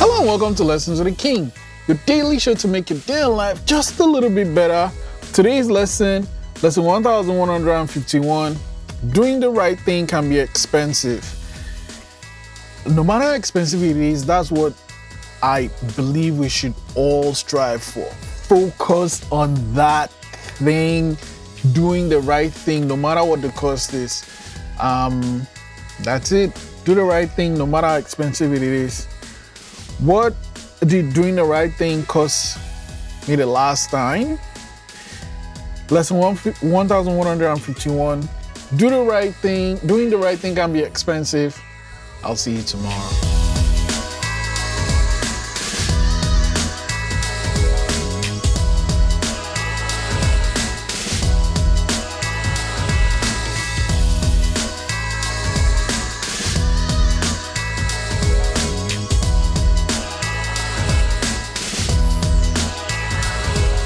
welcome to Lessons with the King, your daily show to make your in life just a little bit better. Today's lesson, lesson 1151 Doing the right thing can be expensive. No matter how expensive it is, that's what I believe we should all strive for. Focus on that thing, doing the right thing, no matter what the cost is. Um, that's it. Do the right thing, no matter how expensive it is. What did doing the right thing cost me the last time? Lesson 1151 Do the right thing. Doing the right thing can be expensive. I'll see you tomorrow.